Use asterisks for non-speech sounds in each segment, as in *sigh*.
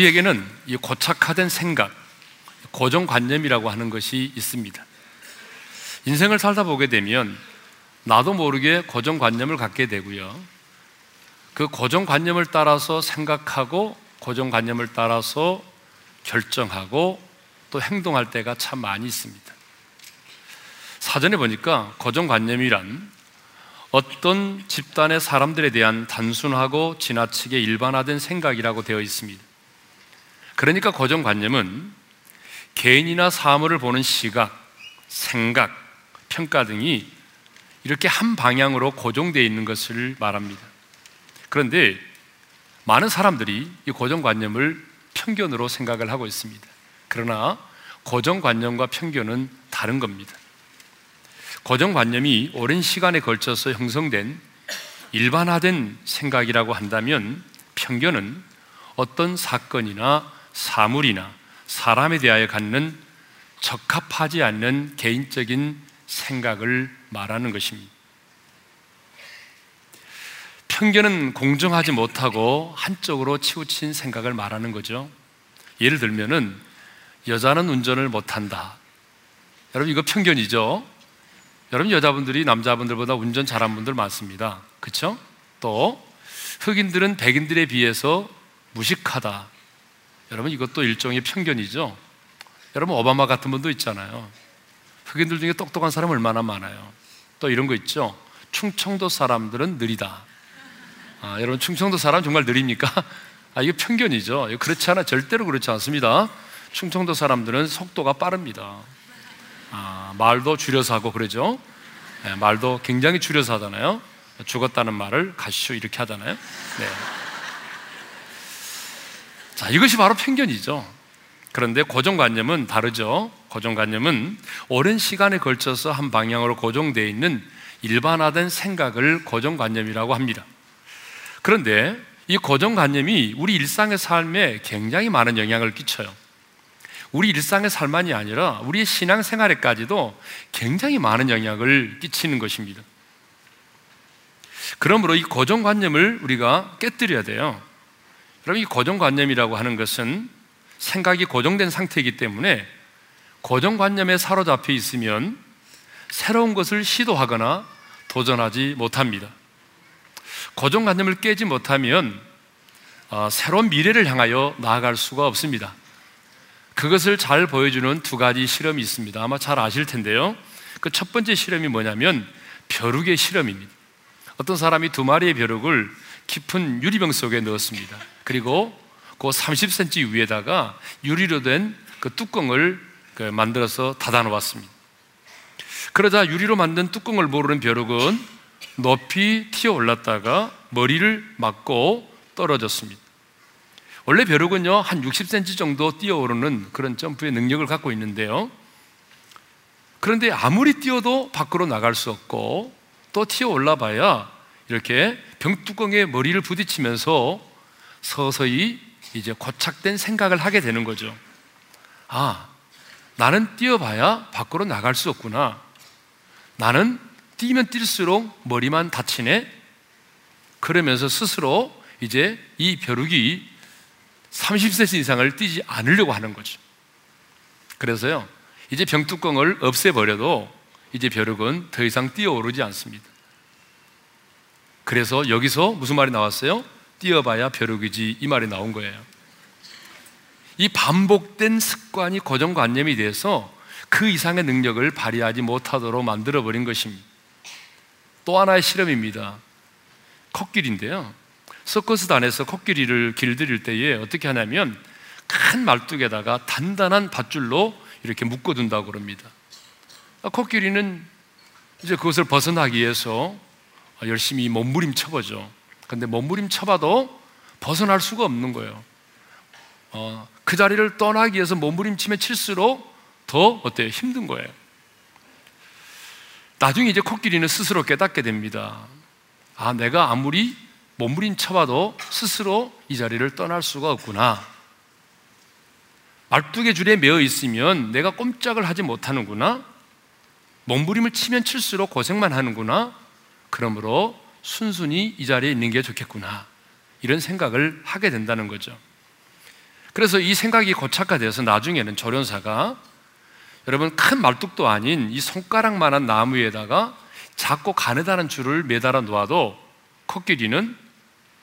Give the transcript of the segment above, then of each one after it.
우리에게는 이 고착화된 생각, 고정관념이라고 하는 것이 있습니다. 인생을 살다 보게 되면 나도 모르게 고정관념을 갖게 되고요. 그 고정관념을 따라서 생각하고 고정관념을 따라서 결정하고 또 행동할 때가 참 많이 있습니다. 사전에 보니까 고정관념이란 어떤 집단의 사람들에 대한 단순하고 지나치게 일반화된 생각이라고 되어 있습니다. 그러니까 고정관념은 개인이나 사물을 보는 시각, 생각, 평가 등이 이렇게 한 방향으로 고정되어 있는 것을 말합니다. 그런데 많은 사람들이 이 고정관념을 편견으로 생각을 하고 있습니다. 그러나 고정관념과 편견은 다른 겁니다. 고정관념이 오랜 시간에 걸쳐서 형성된 일반화된 생각이라고 한다면 편견은 어떤 사건이나 사물이나 사람에 대하여 갖는 적합하지 않는 개인적인 생각을 말하는 것입니다. 편견은 공정하지 못하고 한쪽으로 치우친 생각을 말하는 거죠. 예를 들면은 여자는 운전을 못한다. 여러분 이거 편견이죠. 여러분 여자분들이 남자분들보다 운전 잘한 분들 많습니다. 그렇죠? 또 흑인들은 백인들에 비해서 무식하다. 여러분 이것도 일종의 편견이죠. 여러분 오바마 같은 분도 있잖아요. 흑인들 중에 똑똑한 사람 얼마나 많아요. 또 이런 거 있죠. 충청도 사람들은 느리다. 아, 여러분 충청도 사람 정말 느립니까? *laughs* 아, 이게 편견이죠. 그렇지 않아 절대로 그렇지 않습니다. 충청도 사람들은 속도가 빠릅니다. 아, 말도 줄여서 하고 그러죠. 네, 말도 굉장히 줄여서 하잖아요. 죽었다는 말을 가시오 이렇게 하잖아요. 네. 자, 이것이 바로 편견이죠. 그런데 고정관념은 다르죠. 고정관념은 오랜 시간에 걸쳐서 한 방향으로 고정되어 있는 일반화된 생각을 고정관념이라고 합니다. 그런데 이 고정관념이 우리 일상의 삶에 굉장히 많은 영향을 끼쳐요. 우리 일상의 삶만이 아니라 우리의 신앙 생활에까지도 굉장히 많은 영향을 끼치는 것입니다. 그러므로 이 고정관념을 우리가 깨뜨려야 돼요. 여러분, 이 고정관념이라고 하는 것은 생각이 고정된 상태이기 때문에 고정관념에 사로잡혀 있으면 새로운 것을 시도하거나 도전하지 못합니다. 고정관념을 깨지 못하면 어, 새로운 미래를 향하여 나아갈 수가 없습니다. 그것을 잘 보여주는 두 가지 실험이 있습니다. 아마 잘 아실 텐데요. 그 첫 번째 실험이 뭐냐면 벼룩의 실험입니다. 어떤 사람이 두 마리의 벼룩을 깊은 유리병 속에 넣었습니다. 그리고 그 30cm 위에다가 유리로 된 그 뚜껑을 그 만들어서 닫아 놓았습니다. 그러자 유리로 만든 뚜껑을 모르는 벼룩은 높이 튀어 올랐다가 머리를 맞고 떨어졌습니다. 원래 벼룩은요, 한 60cm 정도 뛰어오르는 그런 점프의 능력을 갖고 있는데요. 그런데 아무리 뛰어도 밖으로 나갈 수 없고 또 튀어 올라봐야 이렇게 병뚜껑에 머리를 부딪히면서 서서히 이제 고착된 생각을 하게 되는 거죠. 아, 나는 뛰어봐야 밖으로 나갈 수 없구나. 나는 뛰면 뛸수록 머리만 다치네. 그러면서 스스로 이제 이 벼룩이 30cm 이상을 뛰지 않으려고 하는 거죠. 그래서요, 이제 병뚜껑을 없애버려도 이제 벼룩은 더 이상 뛰어오르지 않습니다. 그래서 여기서 무슨 말이 나왔어요? 뛰어봐야 벼룩이지 이 말이 나온 거예요. 이 반복된 습관이 고정관념이 돼서 그 이상의 능력을 발휘하지 못하도록 만들어 버린 것입니다. 또 하나의 실험입니다. 코끼리인데요. 서커스단에서 코끼리를 길들일 때에 어떻게 하냐면 큰 말뚝에다가 단단한 밧줄로 이렇게 묶어둔다고 그럽니다. 코끼리는 이제 그것을 벗어나기 위해서 열심히 몸부림쳐 보죠. 근데 몸부림쳐 봐도 벗어날 수가 없는 거예요. 어, 그 자리를 떠나기 위해서 몸부림치면 칠수록 더 어때요? 힘든 거예요. 나중에 이제 코끼리는 스스로 깨닫게 됩니다. 아, 내가 아무리 몸부림 쳐봐도 스스로 이 자리를 떠날 수가 없구나. 말뚝의 줄에 매어 있으면 내가 꼼짝을 하지 못하는구나. 몸부림을 치면 칠수록 고생만 하는구나. 그러므로 순순히 이 자리에 있는 게 좋겠구나. 이런 생각을 하게 된다는 거죠. 그래서 이 생각이 고착화되어서 나중에는 조련사가 여러분 큰 말뚝도 아닌 이 손가락만한 나무에다가 작고 가느다란 줄을 매달아 놓아도 코끼리는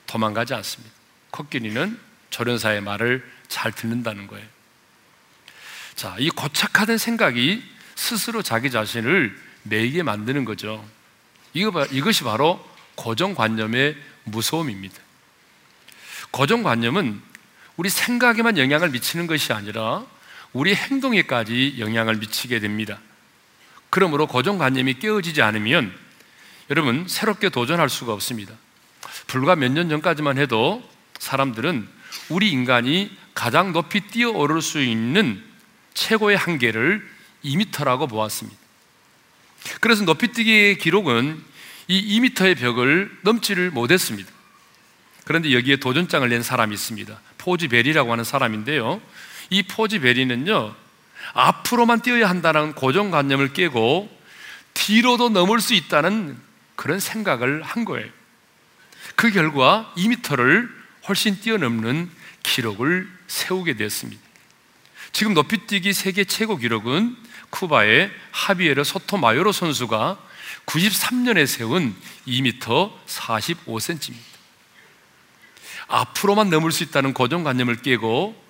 도망가지 않습니다. 코끼리는 조련사의 말을 잘 듣는다는 거예요. 자, 이 고착화된 생각이 스스로 자기 자신을 매이게 만드는 거죠. 이것이 바로 고정관념의 무서움입니다. 고정관념은 우리 생각에만 영향을 미치는 것이 아니라 우리 행동에까지 영향을 미치게 됩니다. 그러므로 고정관념이 깨어지지 않으면 여러분 새롭게 도전할 수가 없습니다. 불과 몇 년 전까지만 해도 사람들은 우리 인간이 가장 높이 뛰어오를 수 있는 최고의 한계를 2m라고 보았습니다. 그래서 높이뛰기의 기록은 이 2m의 벽을 넘지를 못했습니다. 그런데 여기에 도전장을 낸 사람이 있습니다. 포지 베리라고 하는 사람인데요. 이 포지 베리는요, 앞으로만 뛰어야 한다는 고정관념을 깨고 뒤로도 넘을 수 있다는 그런 생각을 한 거예요. 그 결과 2m를 훨씬 뛰어넘는 기록을 세우게 되었습니다. 지금 높이뛰기 세계 최고 기록은 쿠바의 하비에르 소토마요로 선수가 93년에 세운 2m 45cm입니다. 앞으로만 넘을 수 있다는 고정관념을 깨고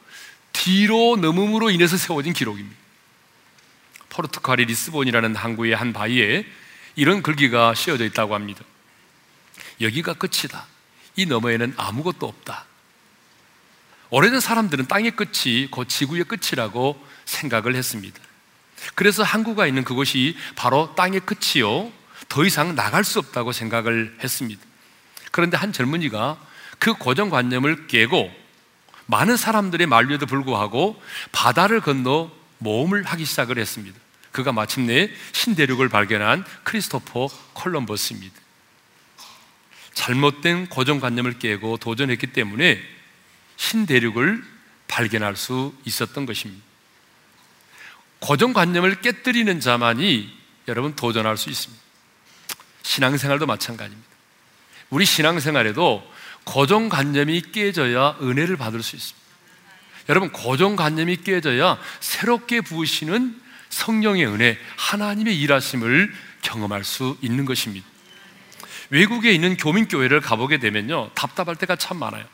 뒤로 넘음으로 인해서 세워진 기록입니다. 포르투갈의 리스본이라는 항구의 한 바위에 이런 글귀가 씌어져 있다고 합니다. 여기가 끝이다. 이 너머에는 아무것도 없다. 오래된 사람들은 땅의 끝이 곧 지구의 끝이라고 생각을 했습니다. 그래서 항구가 있는 그곳이 바로 땅의 끝이요. 더 이상 나갈 수 없다고 생각을 했습니다. 그런데 한 젊은이가 그 고정관념을 깨고 많은 사람들의 만류에도 불구하고 바다를 건너 모험을 하기 시작을 했습니다. 그가 마침내 신대륙을 발견한 크리스토퍼 콜럼버스입니다. 잘못된 고정관념을 깨고 도전했기 때문에 신대륙을 발견할 수 있었던 것입니다. 고정관념을 깨뜨리는 자만이 여러분 도전할 수 있습니다. 신앙생활도 마찬가지입니다. 우리 신앙생활에도 고정관념이 깨져야 은혜를 받을 수 있습니다. 여러분, 고정관념이 깨져야 새롭게 부으시는 성령의 은혜, 하나님의 일하심을 경험할 수 있는 것입니다. 외국에 있는 교민교회를 가보게 되면요, 답답할 때가 참 많아요.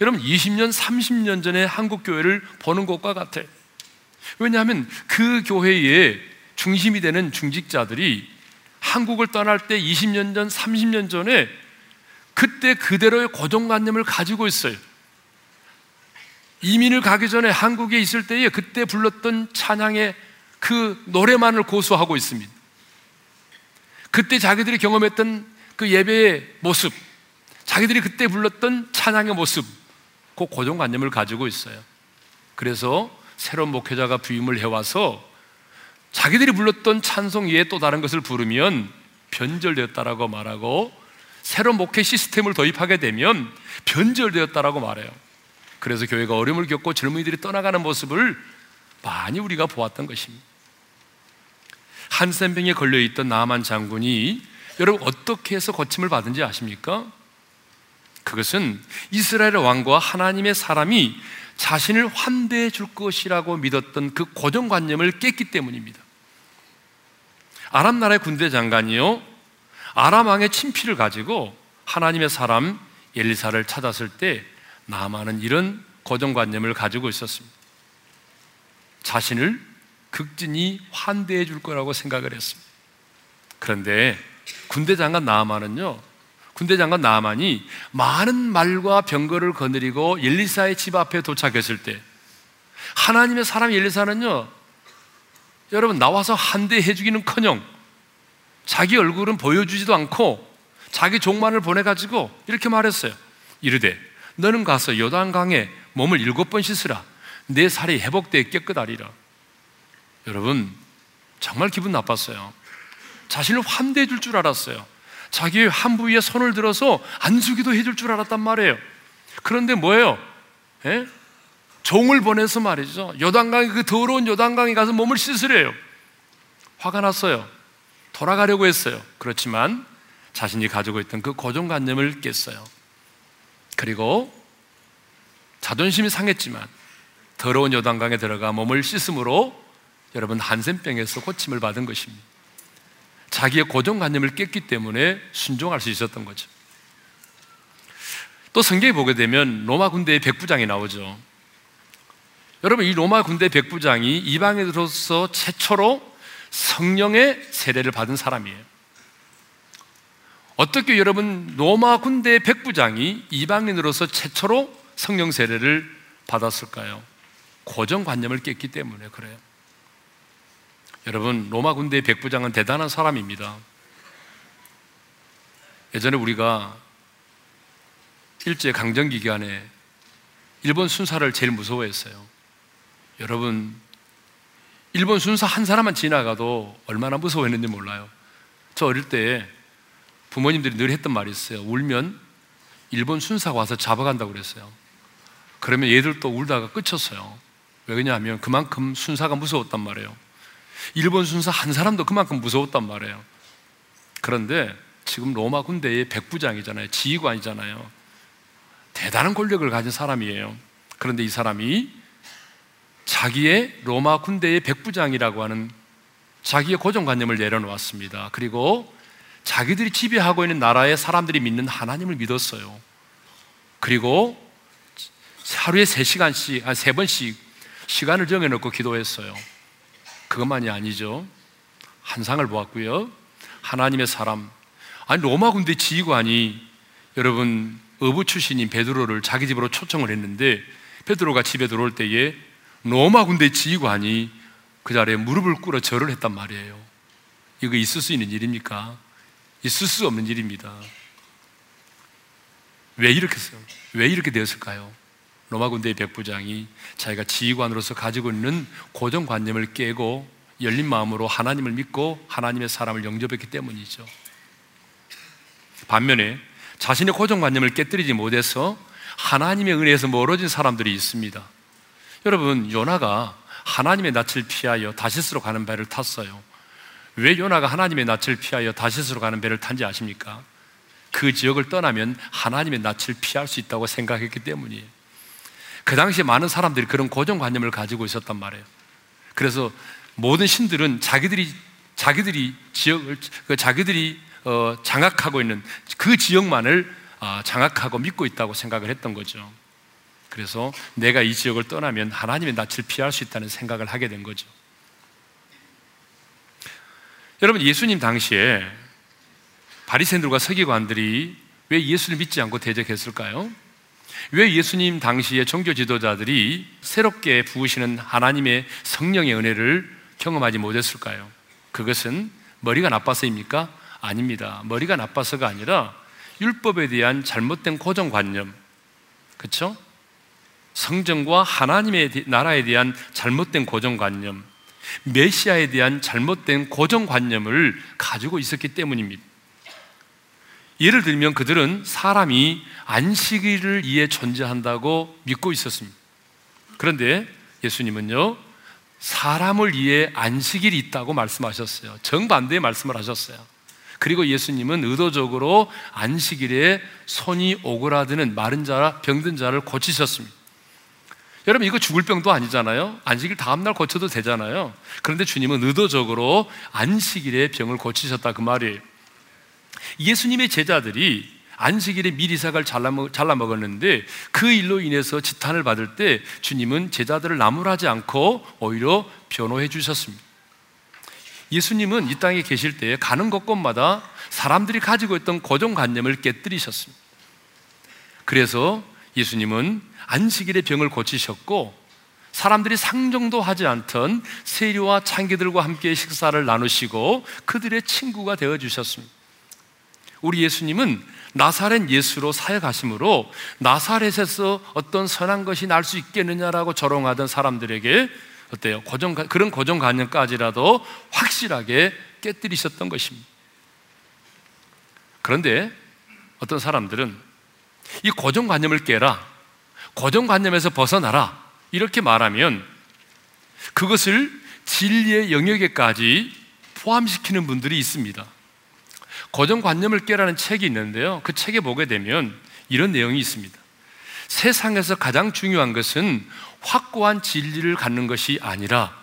여러분, 20년, 30년 전에 한국교회를 보는 것과 같아요. 왜냐하면 그 교회의 중심이 되는 중직자들이 한국을 떠날 때 20년 전, 30년 전에 그때 그대로의 고정관념을 가지고 있어요. 이민을 가기 전에 한국에 있을 때에 그때 불렀던 찬양의 그 노래만을 고수하고 있습니다. 그때 자기들이 경험했던 그 예배의 모습, 자기들이 그때 불렀던 찬양의 모습, 그 고정관념을 가지고 있어요. 그래서 새로운 목회자가 부임을 해와서 자기들이 불렀던 찬송 외에 또 다른 것을 부르면 변절되었다라고 말하고 새로운 목회 시스템을 도입하게 되면 변절되었다라고 말해요. 그래서 교회가 어려움을 겪고 젊은이들이 떠나가는 모습을 많이 우리가 보았던 것입니다. 한센병에 걸려 있던 나만 장군이 여러분 어떻게 해서 고침을 받은지 아십니까? 그것은 이스라엘 왕과 하나님의 사람이 자신을 환대해 줄 것이라고 믿었던 그 고정관념을 깼기 때문입니다. 아람 나라의 군대 장관이요, 아람 왕의 친필을 가지고 하나님의 사람 엘리사를 찾았을 때 나만은 이런 고정관념을 가지고 있었습니다. 자신을 극진히 환대해 줄 거라고 생각을 했습니다. 그런데 군대 장관 나만은요, 군대 장관 나만이 많은 말과 병거를 거느리고 엘리사의 집 앞에 도착했을 때 하나님의 사람 엘리사는요, 여러분 나와서 한대 해 주기는커녕 자기 얼굴은 보여주지도 않고 자기 종만을 보내가지고 이렇게 말했어요. 이르되 너는 가서 요단강에 몸을 일곱 번 씻으라. 내 살이 회복되어 깨끗하리라. 여러분, 정말 기분 나빴어요. 자신을 환대해 줄 줄 알았어요. 자기의 한 부위에 손을 들어서 안수기도 해줄 줄 알았단 말이에요. 그런데 뭐예요? 예? 종을 보내서 말이죠. 요단강에 그 더러운 요단강에 가서 몸을 씻으래요. 화가 났어요. 돌아가려고 했어요. 그렇지만 자신이 가지고 있던 그 고정관념을 깼어요. 그리고 자존심이 상했지만 더러운 요단강에 들어가 몸을 씻음으로 여러분 한센병에서 고침을 받은 것입니다. 자기의 고정관념을 깼기 때문에 순종할 수 있었던 거죠. 또 성경에 보게 되면 로마 군대의 백부장이 나오죠. 여러분 이 로마 군대 백부장이 이방인으로서 최초로 성령의 세례를 받은 사람이에요. 어떻게 여러분 로마 군대 백부장이 이방인으로서 최초로 성령 세례를 받았을까요? 고정관념을 깼기 때문에 그래요. 여러분 로마 군대의 백부장은 대단한 사람입니다. 예전에 우리가 일제 강점기 기간에 일본 순사를 제일 무서워했어요. 여러분 일본 순사 한 사람만 지나가도 얼마나 무서워했는지 몰라요. 저 어릴 때 부모님들이 늘 했던 말이 있어요. 울면 일본 순사가 와서 잡아간다고 그랬어요. 그러면 얘들도 울다가 끝쳤어요. 왜냐하면 그만큼 순사가 무서웠단 말이에요. 일본 순사 한 사람도 그만큼 무서웠단 말이에요. 그런데 지금 로마 군대의 백부장이잖아요. 지휘관이잖아요. 대단한 권력을 가진 사람이에요. 그런데 이 사람이 자기의 로마 군대의 백부장이라고 하는 자기의 고정관념을 내려놓았습니다. 그리고 자기들이 지배하고 있는 나라의 사람들이 믿는 하나님을 믿었어요. 그리고 하루에 세 시간씩, 세 번씩 시간을 정해놓고 기도했어요. 그것만이 아니죠. 한상을 보았고요. 하나님의 사람, 아니 로마 군대 지휘관이 여러분 어부 출신인 베드로를 자기 집으로 초청을 했는데 베드로가 집에 들어올 때에 로마 군대 지휘관이 그 자리에 무릎을 꿇어 절을 했단 말이에요. 이거 있을 수 있는 일입니까? 있을 수 없는 일입니다. 왜 이렇게 왜 이렇게 되었을까요? 로마 군대의 백부장이 자기가 지휘관으로서 가지고 있는 고정관념을 깨고 열린 마음으로 하나님을 믿고 하나님의 사람을 영접했기 때문이죠. 반면에 자신의 고정관념을 깨뜨리지 못해서 하나님의 은혜에서 멀어진 사람들이 있습니다. 여러분, 요나가 하나님의 낯을 피하여 다시스로 가는 배를 탔어요. 왜 요나가 하나님의 낯을 피하여 다시스로 가는 배를 탄지 아십니까? 그 지역을 떠나면 하나님의 낯을 피할 수 있다고 생각했기 때문이에요. 그 당시에 많은 사람들이 그런 고정관념을 가지고 있었단 말이에요. 그래서 모든 신들은 자기들이 자기들이 지역을 그 자기들이 어, 장악하고 있는 그 지역만을 아, 장악하고 믿고 있다고 생각을 했던 거죠. 그래서 내가 이 지역을 떠나면 하나님의 낯을 피할 수 있다는 생각을 하게 된 거죠. 여러분 예수님 당시에 바리새인들과 서기관들이 왜 예수를 믿지 않고 대적했을까요? 왜 예수님 당시에 종교 지도자들이 새롭게 부으시는 하나님의 성령의 은혜를 경험하지 못했을까요? 그것은 머리가 나빠서입니까? 아닙니다. 머리가 나빠서가 아니라 율법에 대한 잘못된 고정관념, 그렇죠? 성전과 하나님의 나라에 대한 잘못된 고정관념, 메시아에 대한 잘못된 고정관념을 가지고 있었기 때문입니다. 예를 들면 그들은 사람이 안식일을 위해 존재한다고 믿고 있었습니다. 그런데 예수님은요, 사람을 위해 안식일이 있다고 말씀하셨어요. 정반대의 말씀을 하셨어요. 그리고 예수님은 의도적으로 안식일에 손이 오그라드는 마른 자, 병든 자를 고치셨습니다. 여러분 이거 죽을 병도 아니잖아요. 안식일 다음 날 고쳐도 되잖아요. 그런데 주님은 의도적으로 안식일에 병을 고치셨다 그 말이에요. 예수님의 제자들이 안식일에 미리사갈 잘라 먹었는데 그 일로 인해서 지탄을 받을 때 주님은 제자들을 나무라지 않고 오히려 변호해 주셨습니다. 예수님은 이 땅에 계실 때 가는 곳곳마다 사람들이 가지고 있던 고정관념을 깨뜨리셨습니다. 그래서 예수님은 안식일의 병을 고치셨고 사람들이 상정도 하지 않던 세리와 창기들과 함께 식사를 나누시고 그들의 친구가 되어 주셨습니다. 우리 예수님은 나사렛 예수로 사역하심으로 나사렛에서 어떤 선한 것이 날 수 있겠느냐라고 조롱하던 사람들에게 어때요? 고정, 그런 고정관념까지라도 확실하게 깨뜨리셨던 것입니다. 그런데 어떤 사람들은 이 고정관념을 깨라, 고정관념에서 벗어나라, 이렇게 말하면 그것을 진리의 영역에까지 포함시키는 분들이 있습니다. 고정관념을 깨라는 책이 있는데요. 그 책에 보게 되면 이런 내용이 있습니다. 세상에서 가장 중요한 것은 확고한 진리를 갖는 것이 아니라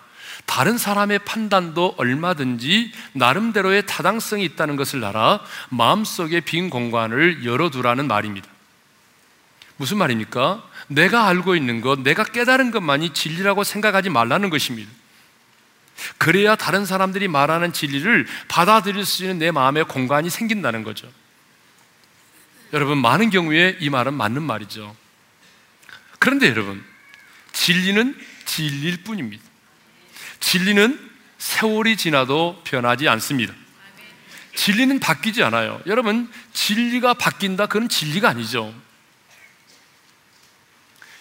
다른 사람의 판단도 얼마든지 나름대로의 타당성이 있다는 것을 알아 마음속에 빈 공간을 열어두라는 말입니다. 무슨 말입니까? 내가 알고 있는 것, 내가 깨달은 것만이 진리라고 생각하지 말라는 것입니다. 그래야 다른 사람들이 말하는 진리를 받아들일 수 있는 내 마음의 공간이 생긴다는 거죠. 여러분, 많은 경우에 이 말은 맞는 말이죠. 그런데 여러분, 진리는 진리일 뿐입니다. 진리는 세월이 지나도 변하지 않습니다. 진리는 바뀌지 않아요. 여러분, 진리가 바뀐다? 그건 진리가 아니죠.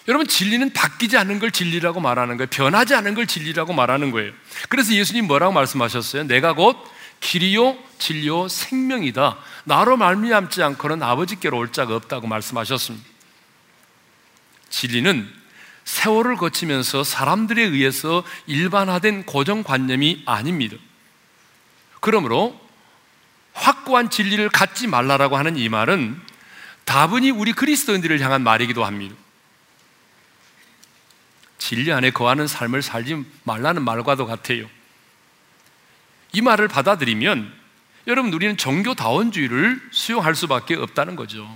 여러분, 진리는 바뀌지 않는 걸 진리라고 말하는 거예요. 변하지 않은 걸 진리라고 말하는 거예요. 그래서 예수님 뭐라고 말씀하셨어요? 내가 곧 길이요, 진리요, 생명이다. 나로 말미암지 않고는 아버지께로 올 자가 없다고 말씀하셨습니다. 진리는 세월을 거치면서 사람들에 의해서 일반화된 고정관념이 아닙니다. 그러므로 확고한 진리를 갖지 말라라고 하는 이 말은 다분히 우리 그리스도인들을 향한 말이기도 합니다. 진리 안에 거하는 삶을 살지 말라는 말과도 같아요. 이 말을 받아들이면 여러분 우리는 종교다원주의를 수용할 수밖에 없다는 거죠.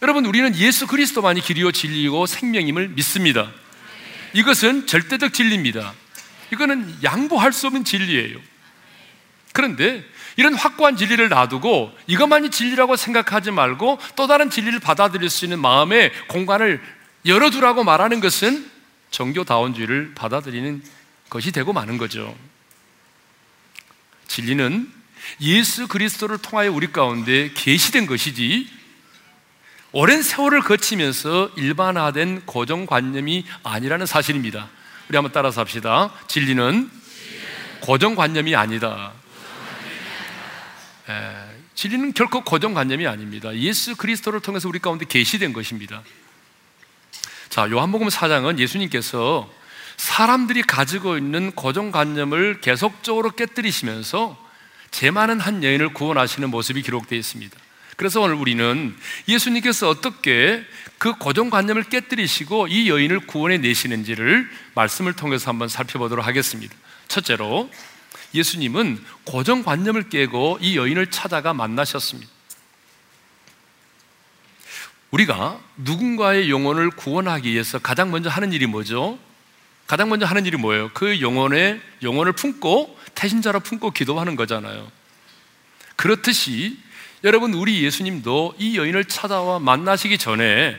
여러분 우리는 예수 그리스도만이 길이요 진리고 생명임을 믿습니다. 이것은 절대적 진리입니다. 이거는 양보할 수 없는 진리예요. 그런데 이런 확고한 진리를 놔두고 이것만이 진리라고 생각하지 말고 또 다른 진리를 받아들일 수 있는 마음의 공간을 열어두라고 말하는 것은 종교다원주의를 받아들이는 것이 되고 마는 거죠. 진리는 예수 그리스도를 통하여 우리 가운데 계시된 것이지 오랜 세월을 거치면서 일반화된 고정관념이 아니라는 사실입니다. 우리 한번 따라서 합시다. 진리는 고정관념이 아니다. 에, 진리는 결코 고정관념이 아닙니다. 예수 그리스도를 통해서 우리 가운데 계시된 것입니다. 자, 요한복음 4장은 예수님께서 사람들이 가지고 있는 고정관념을 계속적으로 깨뜨리시면서 제 많은 한 여인을 구원하시는 모습이 기록되어 있습니다. 그래서 오늘 우리는 예수님께서 어떻게 그 고정관념을 깨뜨리시고 이 여인을 구원해 내시는지를 말씀을 통해서 한번 살펴보도록 하겠습니다. 첫째로 예수님은 고정관념을 깨고 이 여인을 찾아가 만나셨습니다. 우리가 누군가의 영혼을 구원하기 위해서 가장 먼저 하는 일이 뭐죠? 가장 먼저 하는 일이 뭐예요? 그 영혼의 영혼을 품고 태신자로 품고 기도하는 거잖아요. 그렇듯이 여러분 우리 예수님도 이 여인을 찾아와 만나시기 전에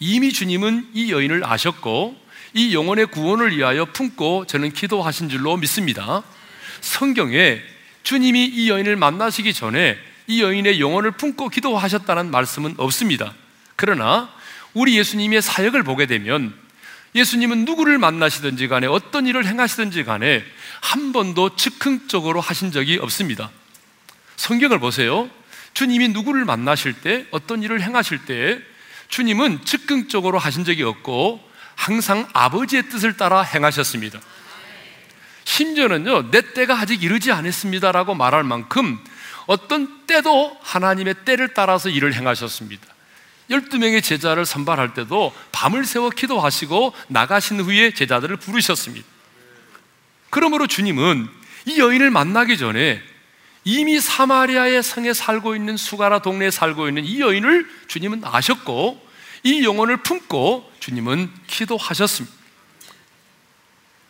이미 주님은 이 여인을 아셨고 이 영혼의 구원을 위하여 품고 저는 기도하신 줄로 믿습니다. 성경에 주님이 이 여인을 만나시기 전에 이 여인의 영혼을 품고 기도하셨다는 말씀은 없습니다. 그러나 우리 예수님의 사역을 보게 되면 예수님은 누구를 만나시든지 간에 어떤 일을 행하시든지 간에 한 번도 즉흥적으로 하신 적이 없습니다. 성경을 보세요. 주님이 누구를 만나실 때 어떤 일을 행하실 때 주님은 즉흥적으로 하신 적이 없고 항상 아버지의 뜻을 따라 행하셨습니다. 심지어는요, 내 때가 아직 이르지 않았습니다라고 말할 만큼 어떤 때도 하나님의 때를 따라서 일을 행하셨습니다. 12명의 제자를 선발할 때도 밤을 새워 기도하시고 나가신 후에 제자들을 부르셨습니다. 그러므로 주님은 이 여인을 만나기 전에 이미 사마리아의 성에 살고 있는 수가라 동네에 살고 있는 이 여인을 주님은 아셨고 이 영혼을 품고 주님은 기도하셨습니다.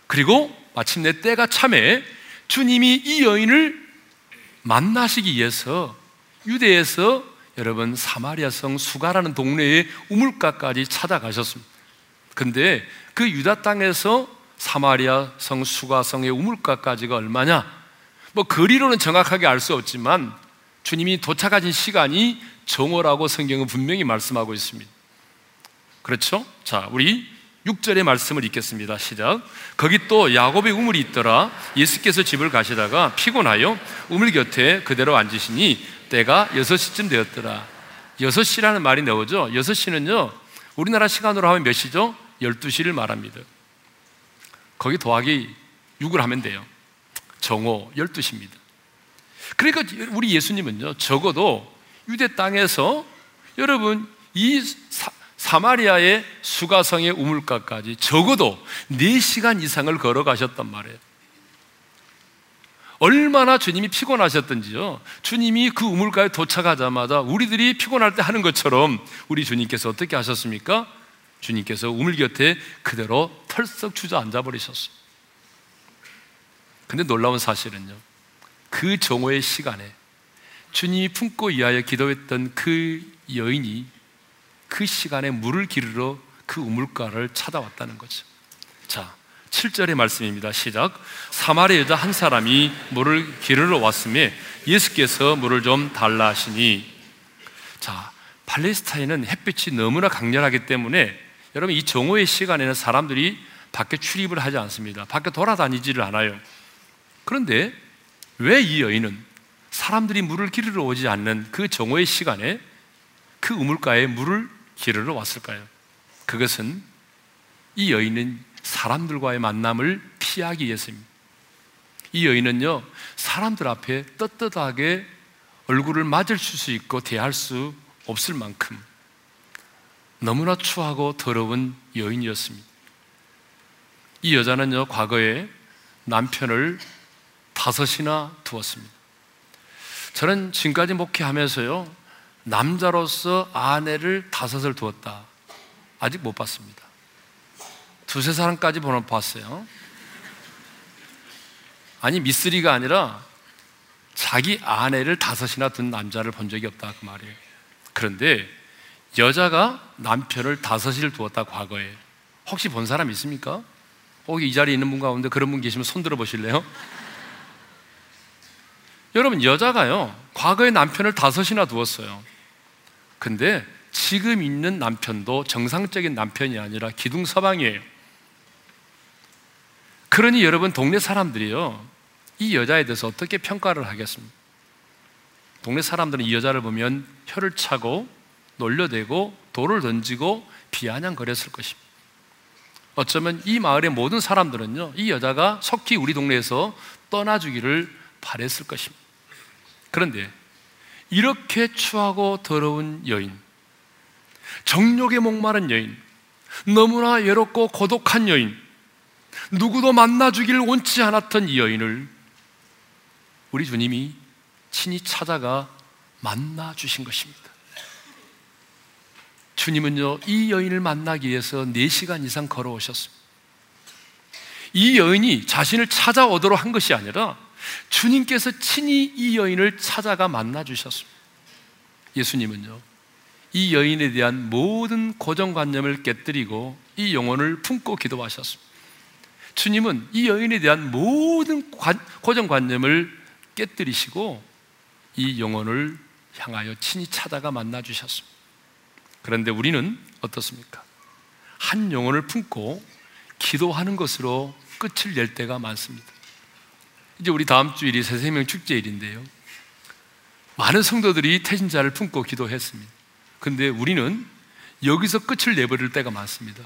그리고 마침내 때가 참에 주님이 이 여인을 만나시기 위해서 유대에서 여러분 사마리아 성 수가라는 동네의 우물가까지 찾아가셨습니다. 근데 그 유다 땅에서 사마리아 성 수가성의 우물가까지가 얼마냐? 뭐 거리로는 정확하게 알 수 없지만 주님이 도착하신 시간이 정오라고 성경은 분명히 말씀하고 있습니다. 그렇죠? 자, 우리 6절의 말씀을 읽겠습니다. 시작. 거기 또 야곱의 우물이 있더라. 예수께서 집을 가시다가 피곤하여 우물 곁에 그대로 앉으시니 때가 6시쯤 되었더라. 6시라는 말이 나오죠. 6시는요, 우리나라 시간으로 하면 몇 시죠? 12시를 말합니다. 거기 더하기 6을 하면 돼요. 정오 12시입니다. 그러니까 우리 예수님은요, 적어도 유대 땅에서 여러분, 이 사마리아의 수가성의 우물가까지 적어도 4시간 이상을 걸어가셨단 말이에요. 얼마나 주님이 피곤하셨던지요. 주님이 그 우물가에 도착하자마자 우리들이 피곤할 때 하는 것처럼 우리 주님께서 어떻게 하셨습니까? 주님께서 우물 곁에 그대로 털썩 주저앉아 버리셨어요. 근데 놀라운 사실은요. 그 정오의 시간에 주님이 품고 이하여 기도했던 그 여인이 그 시간에 물을 기르러 그 우물가를 찾아왔다는 거죠. 자, 7절의 말씀입니다. 시작. 사마리아 여자 한 사람이 물을 기르러 왔음에 예수께서 물을 좀 달라 하시니 자, 팔레스타인은 햇빛이 너무나 강렬하기 때문에 여러분 이 정오의 시간에는 사람들이 밖에 출입을 하지 않습니다. 밖에 돌아다니지를 않아요. 그런데 왜 이 여인은 사람들이 물을 기르러 오지 않는 그 정오의 시간에 그 우물가에 물을 기르러 왔을까요? 그것은 이 여인은 사람들과의 만남을 피하기 위해서입니다. 이 여인은요, 사람들 앞에 떳떳하게 얼굴을 맞을 수 있고 대할 수 없을 만큼 너무나 추하고 더러운 여인이었습니다. 이 여자는요, 과거에 남편을 다섯이나 두었습니다. 저는 지금까지 목회하면서요, 남자로서 아내를 다섯을 두었다. 아직 못 봤습니다. 두세 사람까지 보는 봤어요. 아니, 미쓰리가 아니라 자기 아내를 다섯이나 둔 남자를 본 적이 없다. 그 말이에요. 그런데 여자가 남편을 다섯을 두었다. 과거에. 혹시 본 사람 있습니까? 혹이 이 자리에 있는 분 가운데 그런 분 계시면 손 들어 보실래요? *laughs* 여러분, 여자가요, 과거에 남편을 다섯이나 두었어요. 근데 지금 있는 남편도 정상적인 남편이 아니라 기둥서방이에요. 그러니 여러분, 동네 사람들이요, 이 여자에 대해서 어떻게 평가를 하겠습니까? 동네 사람들은 이 여자를 보면 혀를 차고 놀려대고 돌을 던지고 비아냥거렸을 것입니다. 어쩌면 이 마을의 모든 사람들은요, 이 여자가 속히 우리 동네에서 떠나주기를 바랬을 것입니다. 그런데 이렇게 추하고 더러운 여인, 정욕에 목마른 여인, 너무나 외롭고 고독한 여인, 누구도 만나주길 원치 않았던 이 여인을 우리 주님이 친히 찾아가 만나주신 것입니다. 주님은요, 이 여인을 만나기 위해서 4시간 이상 걸어오셨습니다. 이 여인이 자신을 찾아오도록 한 것이 아니라 주님께서 친히 이 여인을 찾아가 만나 주셨습니다. 예수님은요, 이 여인에 대한 모든 고정관념을 깨뜨리고 이 영혼을 품고 기도하셨습니다. 주님은 이 여인에 대한 모든 고정관념을 깨뜨리시고 이 영혼을 향하여 친히 찾아가 만나 주셨습니다. 그런데 우리는 어떻습니까? 한 영혼을 품고 기도하는 것으로 끝을 낼 때가 많습니다. 이제 우리 다음 주일이 새생명 축제일인데요. 많은 성도들이 태신자를 품고 기도했습니다. 근데 우리는 여기서 끝을 내버릴 때가 많습니다.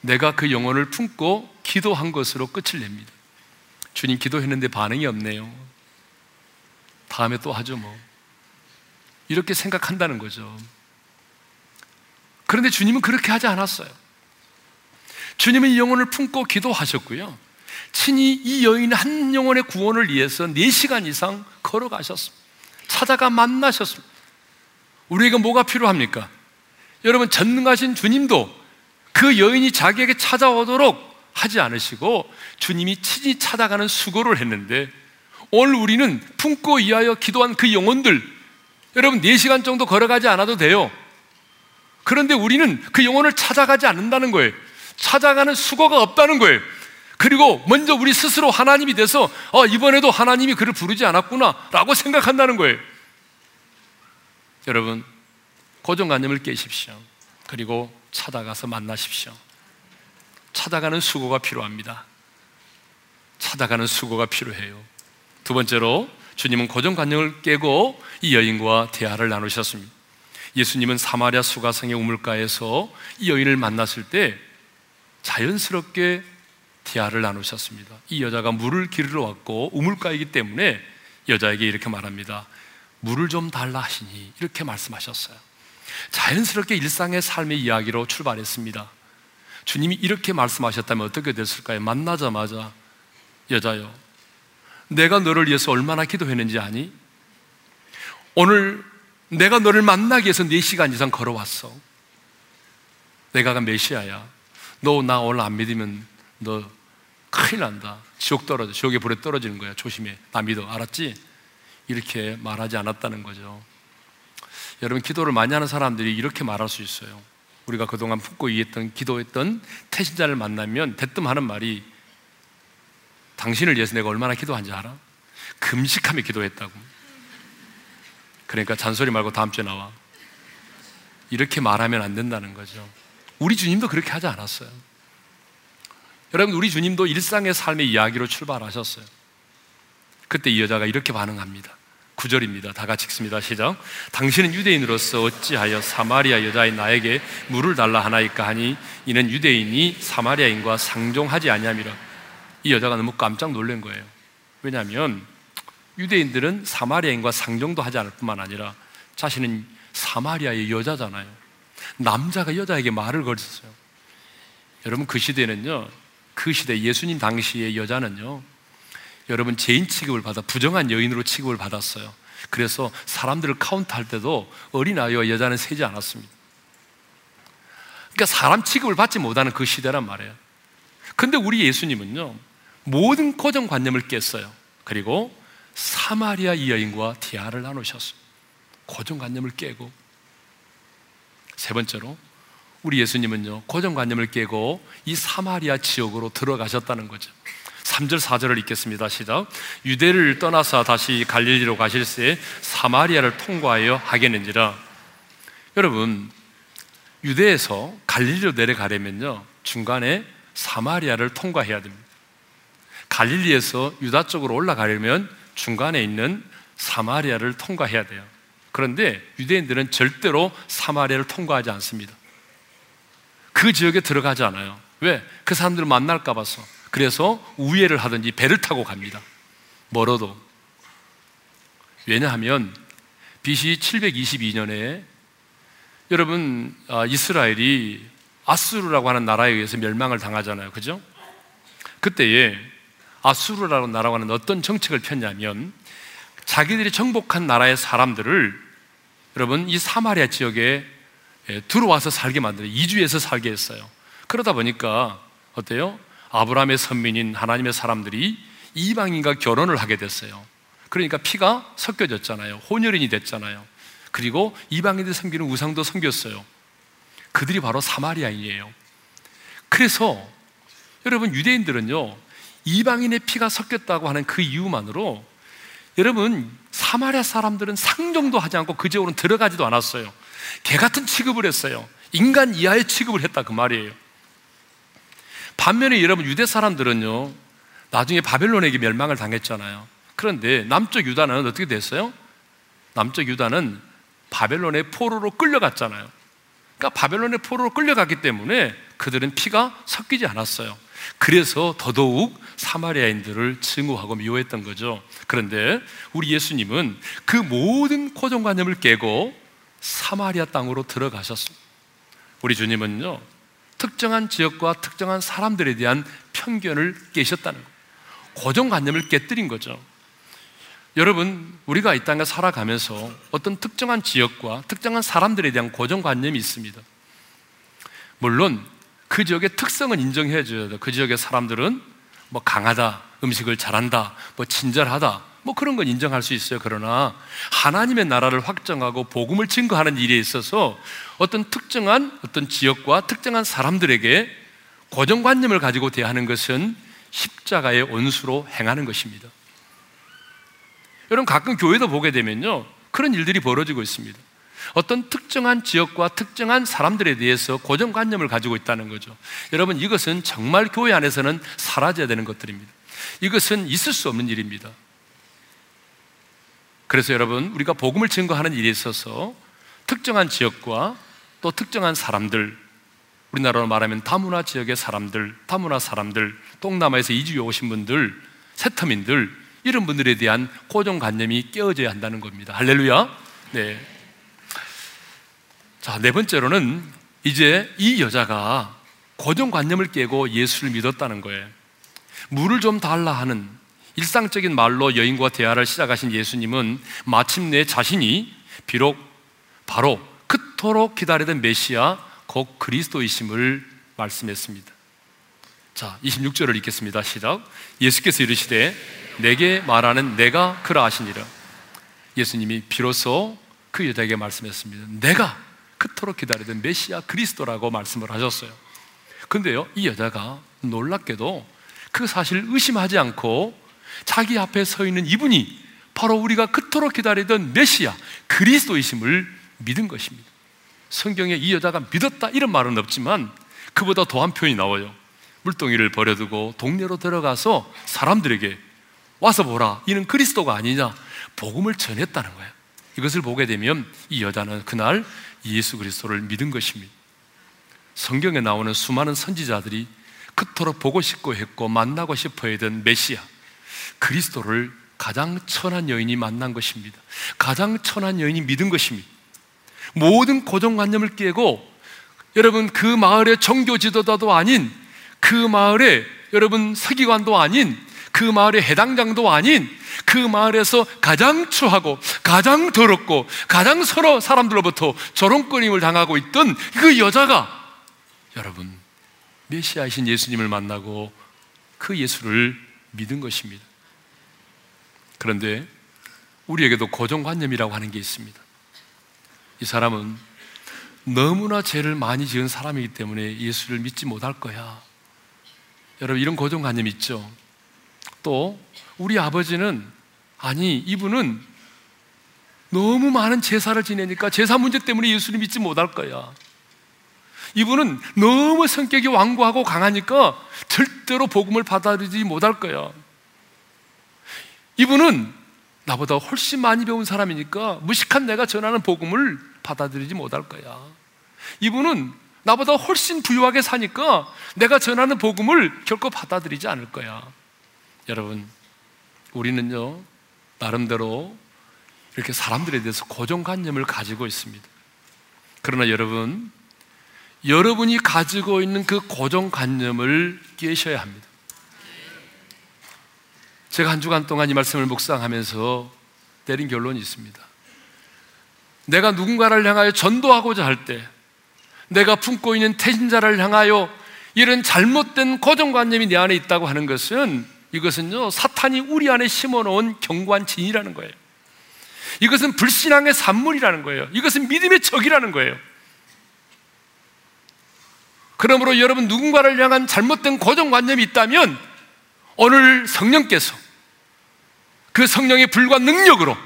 내가 그 영혼을 품고 기도한 것으로 끝을 냅니다. 주님 기도했는데 반응이 없네요. 다음에 또 하죠, 뭐. 이렇게 생각한다는 거죠. 그런데 주님은 그렇게 하지 않았어요. 주님은 이 영혼을 품고 기도하셨고요. 친히 이 여인 한 영혼의 구원을 위해서 4시간 이상 걸어가셨습니다. 찾아가 만나셨습니다. 우리에게 뭐가 필요합니까? 여러분, 전능하신 주님도 그 여인이 자기에게 찾아오도록 하지 않으시고 주님이 친히 찾아가는 수고를 했는데 오늘 우리는 품고 이하여 기도한 그 영혼들 여러분 4시간 정도 걸어가지 않아도 돼요. 그런데 우리는 그 영혼을 찾아가지 않는다는 거예요. 찾아가는 수고가 없다는 거예요. 그리고 먼저 우리 스스로 하나님이 돼서 어, 이번에도 하나님이 그를 부르지 않았구나 라고 생각한다는 거예요. 여러분, 고정관념을 깨십시오. 그리고 찾아가서 만나십시오. 찾아가는 수고가 필요합니다. 찾아가는 수고가 필요해요. 두 번째로 주님은 고정관념을 깨고 이 여인과 대화를 나누셨습니다. 예수님은 사마리아 수가성의 우물가에서 이 여인을 만났을 때 자연스럽게 대화를 나누셨습니다. 이 여자가 물을 기르러 왔고 우물가이기 때문에 여자에게 이렇게 말합니다. 물을 좀 달라 하시니 이렇게 말씀하셨어요. 자연스럽게 일상의 삶의 이야기로 출발했습니다. 주님이 이렇게 말씀하셨다면 어떻게 됐을까요? 만나자마자 여자요. 내가 너를 위해서 얼마나 기도했는지 아니? 오늘 내가 너를 만나기 위해서 4시간 이상 걸어왔어. 내가 메시아야. 너 나 오늘 안 믿으면 너 큰일 난다. 지옥 떨어져. 지옥의 불에 떨어지는 거야. 조심해. 나 믿어. 알았지? 이렇게 말하지 않았다는 거죠. 여러분, 기도를 많이 하는 사람들이 이렇게 말할 수 있어요. 우리가 그동안 품고 이했던 기도했던 태신자를 만나면 대뜸 하는 말이 당신을 위해서 내가 얼마나 기도한지 알아? 금식하며 기도했다고. 그러니까 잔소리 말고 다음 주에 나와. 이렇게 말하면 안 된다는 거죠. 우리 주님도 그렇게 하지 않았어요. 여러분, 우리 주님도 일상의 삶의 이야기로 출발하셨어요. 그때 이 여자가 이렇게 반응합니다. 9절입니다. 다 같이 읽습니다. 시작. 당신은 유대인으로서 어찌하여 사마리아 여자인 나에게 물을 달라 하나이까 하니 이는 유대인이 사마리아인과 상종하지 아니함이라. 이 여자가 너무 깜짝 놀란 거예요. 왜냐하면 유대인들은 사마리아인과 상종도 하지 않을 뿐만 아니라 자신은 사마리아의 여자잖아요. 남자가 여자에게 말을 걸었어요. 여러분 그 시대는요. 그 시대 예수님 당시의 여자는요. 여러분 죄인 취급을 받아 부정한 여인으로 취급을 받았어요. 그래서 사람들을 카운트할 때도 어린아이와 여자는 세지 않았습니다. 그러니까 사람 취급을 받지 못하는 그 시대란 말이에요. 근데 우리 예수님은요, 모든 고정관념을 깼어요. 그리고 사마리아 이 여인과 대화를 나누셨어요. 고정관념을 깨고. 세 번째로, 우리 예수님은요, 고정관념을 깨고 이 사마리아 지역으로 들어가셨다는 거죠. 3절, 4절을 읽겠습니다. 시작. 유대를 떠나서 다시 갈릴리로 가실새 사마리아를 통과하여 하겠는지라. 여러분, 유대에서 갈릴리로 내려가려면요, 중간에 사마리아를 통과해야 됩니다. 갈릴리에서 유다 쪽으로 올라가려면 중간에 있는 사마리아를 통과해야 돼요. 그런데 유대인들은 절대로 사마리아를 통과하지 않습니다. 그 지역에 들어가지 않아요. 왜? 그 사람들을 만날까 봐서. 그래서 우회를 하든지 배를 타고 갑니다. 멀어도. 왜냐하면 BC 722년에 여러분 아, 이스라엘이 아수르라고 하는 나라에 의해서 멸망을 당하잖아요. 그죠? 그때에 아수르라고 나라고 하는 어떤 정책을 폈냐면 자기들이 정복한 나라의 사람들을 여러분 이 사마리아 지역에 예, 들어와서 살게 만들어 이주해서 살게 했어요. 그러다 보니까 어때요? 아브라함의 선민인 하나님의 사람들이 이방인과 결혼을 하게 됐어요. 그러니까 피가 섞여졌잖아요. 혼혈인이 됐잖아요. 그리고 이방인들 섬기는 우상도 섬겼어요. 그들이 바로 사마리아인이에요. 그래서 여러분 유대인들은요 이방인의 피가 섞였다고 하는 그 이유만으로 여러분 사마리아 사람들은 상종도 하지 않고 그 지역으로 들어가지도 않았어요. 개 같은 취급을 했어요. 인간 이하의 취급을 했다 그 말이에요. 반면에 여러분 유대 사람들은요 나중에 바벨론에게 멸망을 당했잖아요. 그런데 남쪽 유다는 어떻게 됐어요? 남쪽 유다는 바벨론의 포로로 끌려갔잖아요. 그러니까 바벨론의 포로로 끌려갔기 때문에 그들은 피가 섞이지 않았어요. 그래서 더더욱 사마리아인들을 증오하고 미워했던 거죠. 그런데 우리 예수님은 그 모든 고정관념을 깨고 사마리아 땅으로 들어가셨습니다. 우리 주님은요, 특정한 지역과 특정한 사람들에 대한 편견을 깨셨다는 거예요. 고정관념을 깨뜨린 거죠. 여러분, 우리가 이 땅에 살아가면서 어떤 특정한 지역과 특정한 사람들에 대한 고정관념이 있습니다. 물론 그 지역의 특성은 인정해 줘야 돼요. 그 지역의 사람들은 뭐 강하다, 음식을 잘한다, 뭐 친절하다, 뭐 그런 건 인정할 수 있어요. 그러나 하나님의 나라를 확정하고 복음을 증거하는 일에 있어서 어떤 특정한 어떤 지역과 특정한 사람들에게 고정관념을 가지고 대하는 것은 십자가의 원수로 행하는 것입니다. 여러분 가끔 교회도 보게 되면요. 그런 일들이 벌어지고 있습니다. 어떤 특정한 지역과 특정한 사람들에 대해서 고정관념을 가지고 있다는 거죠. 여러분 이것은 정말 교회 안에서는 사라져야 되는 것들입니다. 이것은 있을 수 없는 일입니다. 그래서 여러분, 우리가 복음을 증거하는 일에 있어서 특정한 지역과 또 특정한 사람들, 우리나라로 말하면 다문화 지역의 사람들, 다문화 사람들, 동남아에서 이주해 오신 분들, 세터민들, 이런 분들에 대한 고정관념이 깨어져야 한다는 겁니다. 할렐루야. 네. 자, 네 번째로는 이제 이 여자가 고정관념을 깨고 예수를 믿었다는 거예요. 물을 좀 달라 하는 일상적인 말로 여인과 대화를 시작하신 예수님은 마침내 자신이 비록 바로 그토록 기다리던 메시아 곧 그리스도이심을 말씀했습니다. 자, 26절을 읽겠습니다. 시작. 예수께서 이르시되 내게 말하는 내가 그라 하시니라. 예수님이 비로소 그 여자에게 말씀했습니다. 내가 그토록 기다리던 메시아 그리스도라고 말씀을 하셨어요. 근데요, 이 여자가 놀랍게도 그 사실을 의심하지 않고 자기 앞에 서 있는 이분이 바로 우리가 그토록 기다리던 메시아 그리스도이심을 믿은 것입니다. 성경에 이 여자가 믿었다 이런 말은 없지만 그보다 더한 표현이 나와요. 물동이를 버려두고 동네로 들어가서 사람들에게 와서 보라. 이는 그리스도가 아니냐. 복음을 전했다는 거예요. 이것을 보게 되면 이 여자는 그날 예수 그리스도를 믿은 것입니다. 성경에 나오는 수많은 선지자들이 그토록 보고 싶고 했고 만나고 싶어 했던 메시아 그리스도를 가장 천한 여인이 만난 것입니다. 가장 천한 여인이 믿은 것입니다. 모든 고정관념을 깨고 여러분 그 마을의 종교 지도자도 아닌 그 마을의 여러분 서기관도 아닌 그 마을의 해당장도 아닌 그 마을에서 가장 추하고 가장 더럽고 가장 서로 사람들로부터 조롱거림을 당하고 있던 그 여자가 여러분 메시아이신 예수님을 만나고 그 예수를 믿은 것입니다. 그런데 우리에게도 고정관념이라고 하는 게 있습니다. 이 사람은 너무나 죄를 많이 지은 사람이기 때문에 예수를 믿지 못할 거야. 여러분, 이런 고정관념 있죠? 또, 우리 아버지는, 아니, 이분은 너무 많은 제사를 지내니까 제사 문제 때문에 예수를 믿지 못할 거야. 이분은 너무 성격이 완고하고 강하니까 절대로 복음을 받아들이지 못할 거야. 이분은 나보다 훨씬 많이 배운 사람이니까 무식한 내가 전하는 복음을 받아들이지 못할 거야. 이분은 나보다 훨씬 부유하게 사니까 내가 전하는 복음을 결코 받아들이지 않을 거야. 여러분, 우리는요, 나름대로 이렇게 사람들에 대해서 고정관념을 가지고 있습니다. 그러나 여러분, 여러분이 가지고 있는 그 고정관념을 깨셔야 합니다. 제가 한 주간 동안 이 말씀을 묵상하면서 내린 결론이 있습니다. 내가 누군가를 향하여 전도하고자 할 때, 내가 품고 있는 태신자를 향하여 이런 잘못된 고정관념이 내 안에 있다고 하는 것은 이것은요, 사탄이 우리 안에 심어 놓은 경관 진이라는 거예요. 이것은 불신앙의 산물이라는 거예요. 이것은 믿음의 적이라는 거예요. 그러므로 여러분 누군가를 향한 잘못된 고정관념이 있다면 오늘 성령께서 그 성령의 불과 능력으로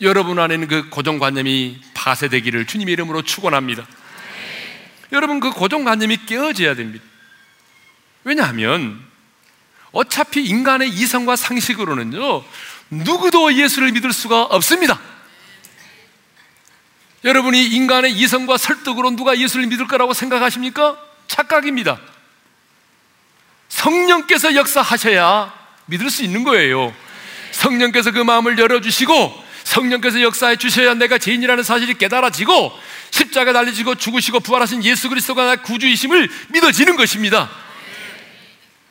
여러분 안에 는 그 고정관념이 파쇄되기를 주님의 이름으로 축원합니다. 여러분 그 고정관념이 깨어져야 됩니다. 왜냐하면 어차피 인간의 이성과 상식으로는요 누구도 예수를 믿을 수가 없습니다. 여러분이 인간의 이성과 설득으로 누가 예수를 믿을 거라고 생각하십니까? 착각입니다. 성령께서 역사하셔야 믿을 수 있는 거예요. 성령께서 그 마음을 열어주시고 성령께서 역사해 주셔야 내가 죄인이라는 사실이 깨달아지고 십자가 달리시고 죽으시고 부활하신 예수 그리스도가 나 구주이심을 믿어지는 것입니다.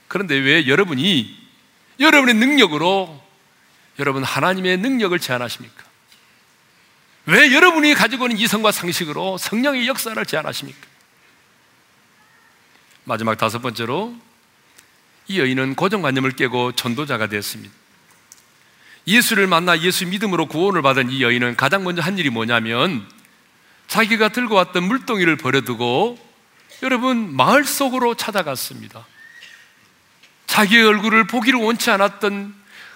그런데 왜 여러분이 여러분의 능력으로 여러분 하나님의 능력을 제한하십니까? 왜 여러분이 가지고 있는 이성과 상식으로 성령의 역사를 제한하십니까? 마지막 다섯 번째로 이 여인은 고정관념을 깨고 전도자가 되었습니다. 예수를 만나 예수 믿음으로 구원을 받은 이 여인은 가장 먼저 한 일이 뭐냐면 자기가 들고 왔던 물동이를 버려두고 여러분 마을 속으로 찾아갔습니다. 자기의 얼굴을 보기를 원치 않았던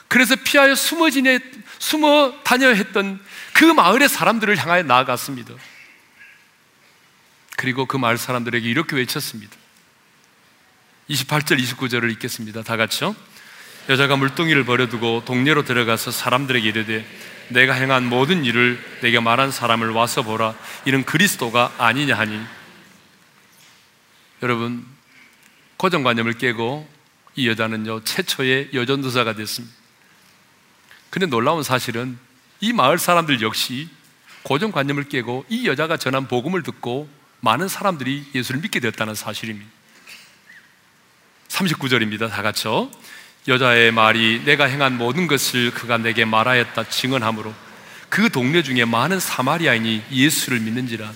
그래서 피하여 숨어 지내 숨어 다녀 했던 그 마을의 사람들을 향하여 나아갔습니다. 그리고 그 마을 사람들에게 이렇게 외쳤습니다. 28절, 29절을 읽겠습니다. 다 같이요. 여자가 물동이를 버려두고 동네로 들어가서 사람들에게 이르되 내가 행한 모든 일을 내게 말한 사람을 와서 보라. 이는 그리스도가 아니냐 하니. 여러분, 고정관념을 깨고 이 여자는요, 최초의 여전도사가 됐습니다. 근데 놀라운 사실은 이 마을 사람들 역시 고정관념을 깨고 이 여자가 전한 복음을 듣고 많은 사람들이 예수를 믿게 되었다는 사실입니다. 39절입니다. 다 같이요. 여자의 말이 내가 행한 모든 것을 그가 내게 말하였다 증언하므로 그 동네 중에 많은 사마리아인이 예수를 믿는지라.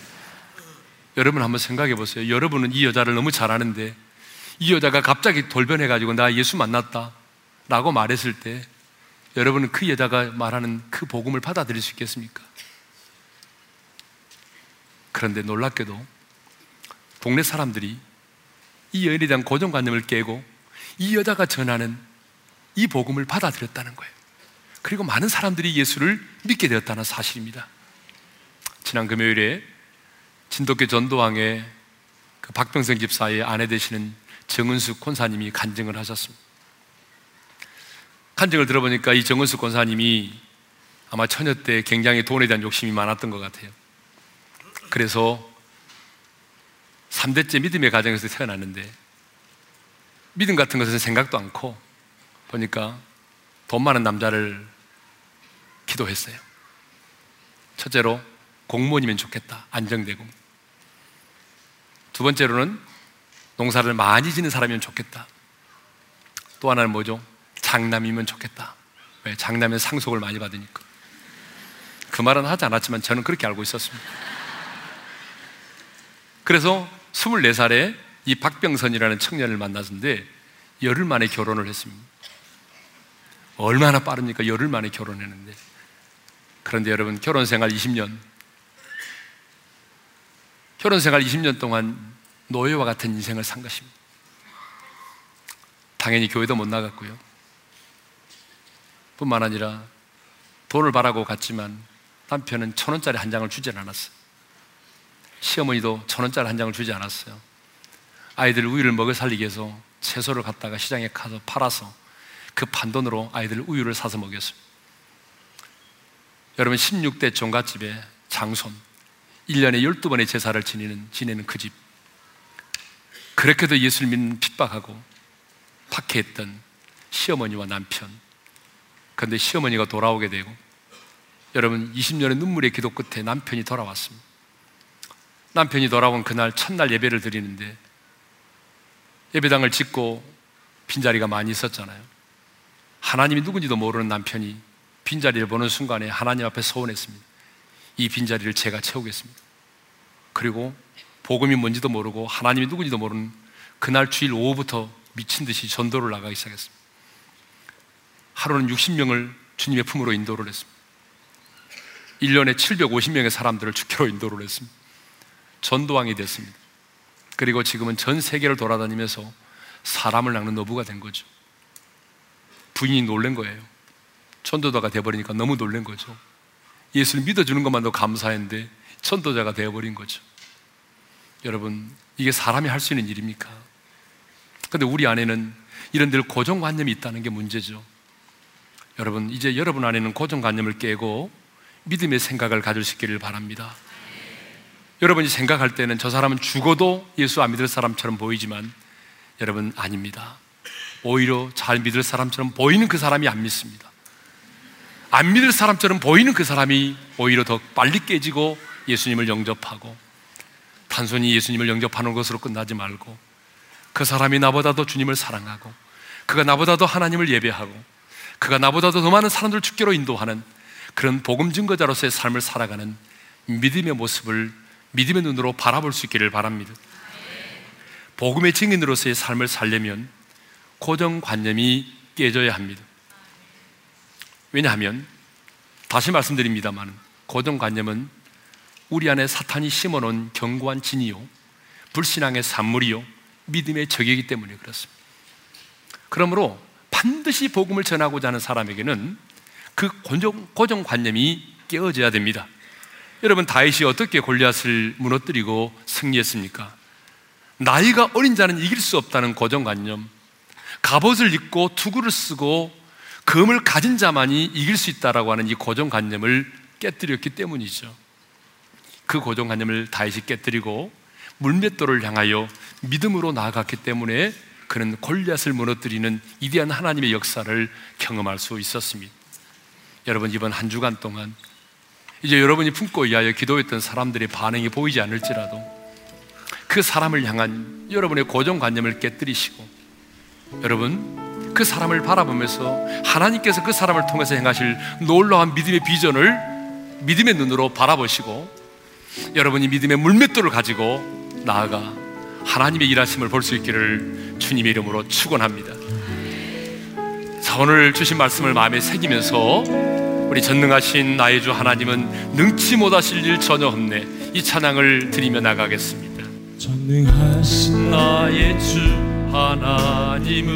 여러분 한번 생각해 보세요. 여러분은 이 여자를 너무 잘 아는데 이 여자가 갑자기 돌변해 가지고 나 예수 만났다 라고 말했을 때 여러분은 그 여자가 말하는 그 복음을 받아들일 수 있겠습니까? 그런데 놀랍게도 동네 사람들이 이 여인에 대한 고정관념을 깨고 이 여자가 전하는 이 복음을 받아들였다는 거예요. 그리고 많은 사람들이 예수를 믿게 되었다는 사실입니다. 지난 금요일에 진돗개 전도왕의 그 박병성 집사의 아내 되시는 정은숙 권사님이 간증을 하셨습니다. 간증을 들어보니까 이 정은숙 권사님이 아마 처녀 때 굉장히 돈에 대한 욕심이 많았던 것 같아요. 그래서 3대째 믿음의 가정에서 태어났는데 믿음 같은 것은 생각도 않고 보니까 돈 많은 남자를 기도했어요. 첫째로 공무원이면 좋겠다. 안정되고. 두 번째로는 농사를 많이 지는 사람이면 좋겠다. 또 하나는 뭐죠? 장남이면 좋겠다. 왜? 장남은 상속을 많이 받으니까. 그 말은 하지 않았지만 저는 그렇게 알고 있었습니다. 그래서 24살에 이 박병선이라는 청년을 만났는데 열흘 만에 결혼을 했습니다. 얼마나 빠릅니까? 열흘 만에 결혼했는데. 그런데 여러분, 결혼 생활 20년. 결혼 생활 20년 동안 노예와 같은 인생을 산 것입니다. 당연히 교회도 못 나갔고요. 뿐만 아니라 돈을 바라고 갔지만 남편은 천 원짜리 한 장을 주지 않았어요. 시어머니도 천 원짜리 한 장을 주지 않았어요. 아이들 우유를 먹여 살리기 위해서 채소를 갖다가 시장에 가서 팔아서 그 판돈으로 아이들 우유를 사서 먹였습니다. 여러분 16대 종갓집의 장손 1년에 12번의 제사를 지내는, 지내는 그 집. 그렇게도 예수를 믿는 핍박하고 박해했던 시어머니와 남편. 그런데 시어머니가 돌아오게 되고 여러분 20년의 눈물의 기도 끝에 남편이 돌아왔습니다. 남편이 돌아온 그날 첫날 예배를 드리는데 예배당을 짓고 빈자리가 많이 있었잖아요. 하나님이 누군지도 모르는 남편이 빈자리를 보는 순간에 하나님 앞에 서원했습니다. 이 빈자리를 제가 채우겠습니다. 그리고 복음이 뭔지도 모르고 하나님이 누군지도 모르는 그날 주일 오후부터 미친 듯이 전도를 나가기 시작했습니다. 하루는 60명을 주님의 품으로 인도를 했습니다. 1년에 750명의 사람들을 주교로 인도를 했습니다. 전도왕이 됐습니다. 그리고 지금은 전 세계를 돌아다니면서 사람을 낚는 어부가 된 거죠. 부인이 놀란 거예요. 전도자가 되어버리니까 너무 놀란 거죠. 예수를 믿어주는 것만도 감사했는데 전도자가 되어버린 거죠. 여러분, 이게 사람이 할 수 있는 일입니까? 근데 우리 안에는 이런 들 고정관념이 있다는 게 문제죠. 여러분, 이제 여러분 안에는 고정관념을 깨고 믿음의 생각을 가질 수 있기를 바랍니다. 여러분이 생각할 때는 저 사람은 죽어도 예수 안 믿을 사람처럼 보이지만 여러분 아닙니다. 오히려 잘 믿을 사람처럼 보이는 그 사람이 안 믿습니다. 안 믿을 사람처럼 보이는 그 사람이 오히려 더 빨리 깨지고 예수님을 영접하고 단순히 예수님을 영접하는 것으로 끝나지 말고 그 사람이 나보다도 주님을 사랑하고 그가 나보다도 하나님을 예배하고 그가 나보다도 더 많은 사람들을 죽게로 인도하는 그런 복음 증거자로서의 삶을 살아가는 믿음의 모습을 믿음의 눈으로 바라볼 수 있기를 바랍니다. 복음의 증인으로서의 삶을 살려면 고정관념이 깨져야 합니다. 왜냐하면 다시 말씀드립니다만 고정관념은 우리 안에 사탄이 심어놓은 견고한 진이요 불신앙의 산물이요 믿음의 적이기 때문에 그렇습니다. 그러므로 반드시 복음을 전하고자 하는 사람에게는 그 고정, 고정관념이 깨어져야 됩니다. 여러분 다윗이 어떻게 골리앗을 무너뜨리고 승리했습니까? 나이가 어린 자는 이길 수 없다는 고정관념, 갑옷을 입고 투구를 쓰고 금을 가진 자만이 이길 수 있다라고 하는 이 고정관념을 깨뜨렸기 때문이죠. 그 고정관념을 다윗이 깨뜨리고 물맷돌을 향하여 믿음으로 나아갔기 때문에 그는 골리앗을 무너뜨리는 위대한 하나님의 역사를 경험할 수 있었습니다. 여러분 이번 한 주간 동안 이제 여러분이 품고 위하여 기도했던 사람들의 반응이 보이지 않을지라도 그 사람을 향한 여러분의 고정관념을 깨뜨리시고 여러분 그 사람을 바라보면서 하나님께서 그 사람을 통해서 행하실 놀라운 믿음의 비전을 믿음의 눈으로 바라보시고 여러분이 믿음의 물맷돌을 가지고 나아가 하나님의 일하심을 볼 수 있기를 주님의 이름으로 축원합니다. 자, 오늘 주신 말씀을 마음에 새기면서 우리 전능하신 나의 주 하나님은 능치 못하실 일 전혀 없네. 이 찬양을 드리며 나가겠습니다. 전능하신 나의 주 하나님은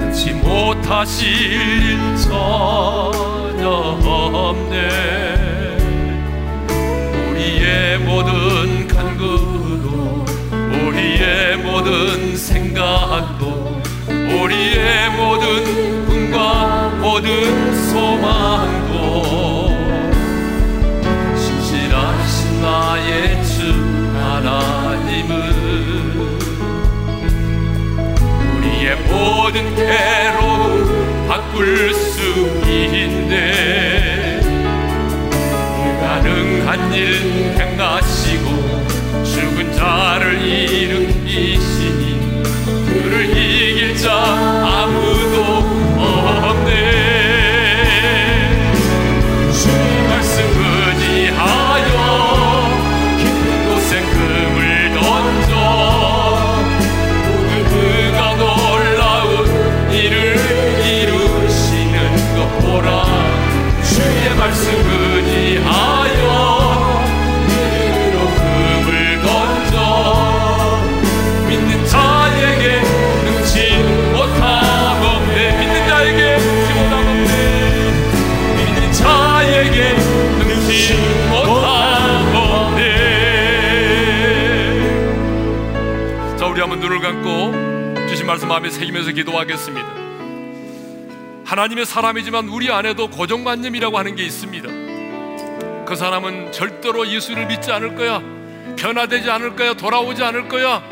능치 못하실 일 전혀 없네 우리의 모든 간구도 우리의 모든 생각도 우리의 모든 꿈과 모든 소망도 신실하신 나의 주 하나님은 우리의 모든 괴로움 바꿀 수 있네 불가능한 일 행하시고 죽은 자를 일으키시니 그를 이 새기면서 기도하겠습니다. 하나님의 사람이지만 우리 안에도 고정관념이라고 하는 게 있습니다. 그 사람은 절대로 예수를 믿지 않을 거야. 변화되지 않을 거야. 돌아오지 않을 거야.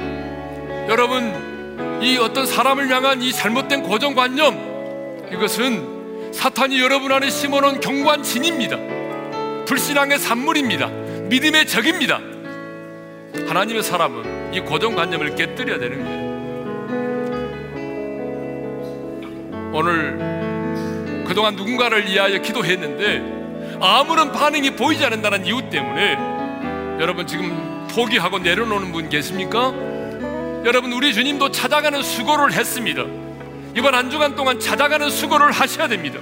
여러분, 이 어떤 사람을 향한 이 잘못된 고정관념, 이것은 사탄이 여러분 안에 심어놓은 경관진입니다. 불신앙의 산물입니다. 믿음의 적입니다. 하나님의 사람은 이 고정관념을 깨뜨려야 되는 거예요. 오늘 그동안 누군가를 위하여 기도했는데 아무런 반응이 보이지 않는다는 이유 때문에 여러분 지금 포기하고 내려놓는 분 계십니까? 여러분 우리 주님도 찾아가는 수고를 했습니다. 이번 한 주간 동안 찾아가는 수고를 하셔야 됩니다.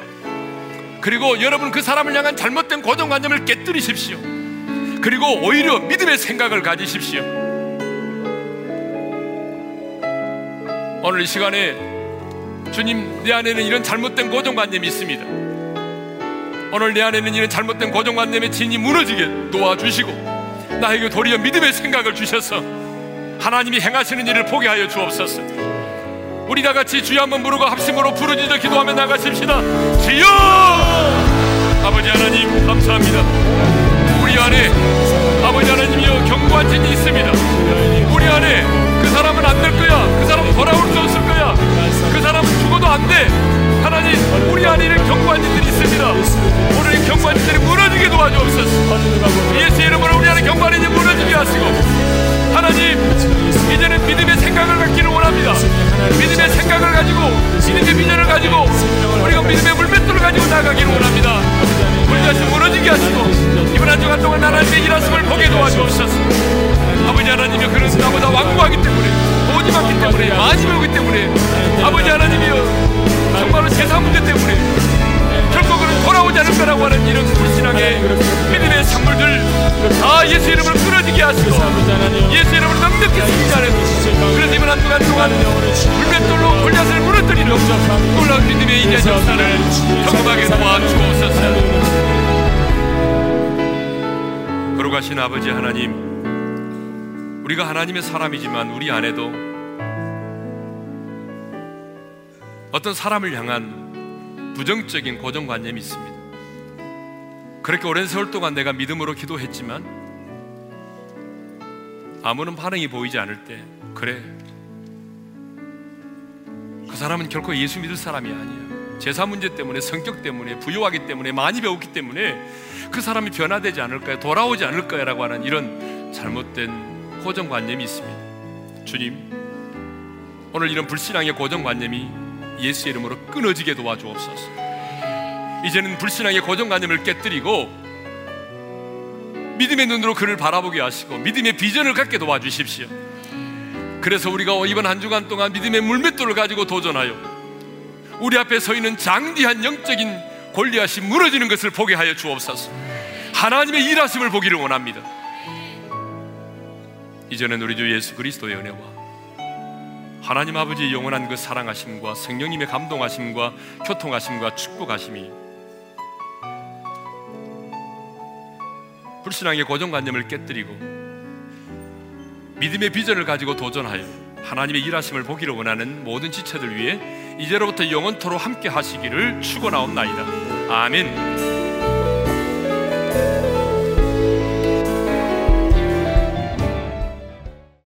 그리고 여러분 그 사람을 향한 잘못된 고정관념을 깨뜨리십시오. 그리고 오히려 믿음의 생각을 가지십시오. 오늘 이 시간에 주님 내 안에는 이런 잘못된 고정관념이 있습니다. 오늘 내 안에는 이런 잘못된 고정관념의 진이 무너지게 도와주시고 나에게 도리어 믿음의 생각을 주셔서 하나님이 행하시는 일을 보게 하여 주옵소서. 우리 다 같이 주여 한번 부르고 합심으로 부르짖어 기도하며 나가십시다. 주여! 아버지 하나님 감사합니다. 우리 안에 아버지 하나님이여 경관진이 있습니다. 우리 안에 그 사람은 안 될 거야. 그 사람은 돌아올 수 거야. 그 사람은 죽어도 안 돼. 하나님 우리 안에 이런 경관진들이 있습니다. 오늘 이 경관진들이 무너지게 도와주옵소서. 예수 이름으로 우리 안에 경관진이 무너지게 하시고 하나님 이제는 믿음의 생각을 갖기를 원합니다. 믿음의 생각을 가지고 믿음의 비전을 가지고 우리가 믿음의 물맷돌을 가지고 나가기를 원합니다. 우리 자신 무너지게 하시고 이번 한 주간 동안 하나님의 일하심을 보게 도와주옵소서. 아버지 하나님이 그는 나보다 완고하기 때문에 많기 때문에 배우기 때문에 아버지 하나님이여 정말로 세상 문제 때문에 그는 돌아오지 않을 거라고 하는 이런 불신앙의 믿음의 산물들 다 예수 이름으로 끊어지게 하시고 예수 이름으로 넉넉히 쓰지 않은 그래서 이번 한 주간 동안 불맷돌로 골리앗을 무너뜨리는 놀라운 믿음의 이제 역사를 경험하게 도와주옵소서. 거룩하신 아버지 하나님 우리가 하나님의 사람이지만 우리 안에도 어떤 사람을 향한 부정적인 고정관념이 있습니다. 그렇게 오랜 세월 동안 내가 믿음으로 기도했지만 아무런 반응이 보이지 않을 때 그래 그 사람은 결코 예수 믿을 사람이 아니야. 제사 문제 때문에 성격 때문에 부유하기 때문에 많이 배웠기 때문에 그 사람이 변화되지 않을까요? 돌아오지 않을까요라고 하는 이런 잘못된 고정관념이 있습니다. 주님, 오늘 이런 불신앙의 고정관념이 예수의 이름으로 끊어지게 도와주옵소서. 이제는 불신앙의 고정관념을 깨뜨리고 믿음의 눈으로 그를 바라보게 하시고 믿음의 비전을 갖게 도와주십시오. 그래서 우리가 이번 한 주간 동안 믿음의 물맷돌을 가지고 도전하여 우리 앞에 서 있는 장대한 영적인 권리하심 무너지는 것을 보게 하여 주옵소서. 하나님의 일하심을 보기를 원합니다. 이제는 우리 주 예수 그리스도의 은혜와 하나님 아버지의 영원한 그 사랑하심과 성령님의 감동하심과 교통하심과 축복하심이 불신앙의 고정관념을 깨뜨리고 믿음의 비전을 가지고 도전하여 하나님의 일하심을 보기를 원하는 모든 지체들 위해 이제로부터 영원토로 함께 하시기를 축원하옵나이다. 아멘.